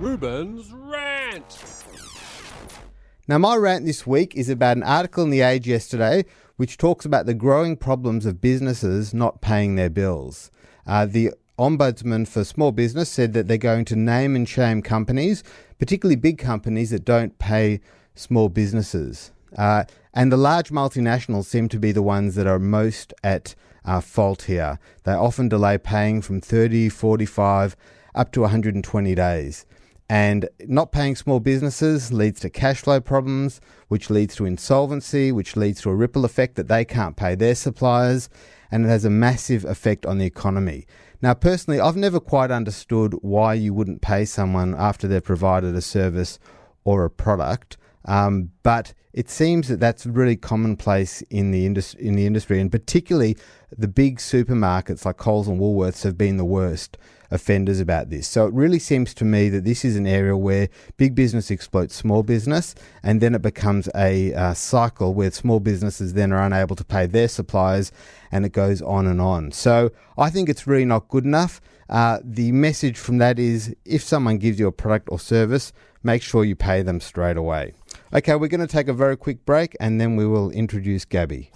Reuben's Rant. Now, my rant this week is about an article in The Age yesterday which talks about the growing problems of businesses not paying their bills. Uh, the Ombudsman for Small Business said that they're going to name and shame companies, particularly big companies that don't pay small businesses. Uh, and the large multinationals seem to be the ones that are most at uh, fault here. They often delay paying from 30, 45, up to 120 days. And not paying small businesses leads to cash flow problems, which leads to insolvency, which leads to a ripple effect that they can't pay their suppliers, and it has a massive effect on the economy. Now, personally, I've never quite understood why you wouldn't pay someone after they've provided a service or a product. Um, but it seems that that's really commonplace in the in the industry, and particularly the big supermarkets like Coles and Woolworths have been the worst offenders about this. So it really seems to me that this is an area where big business exploits small business, and then it becomes a uh, cycle where small businesses then are unable to pay their suppliers, and it goes on and on. So I think it's really not good enough. Uh, the message from that is if someone gives you a product or service, make sure you pay them straight away. Okay, we're going to take a very quick break and then we will introduce Gabby.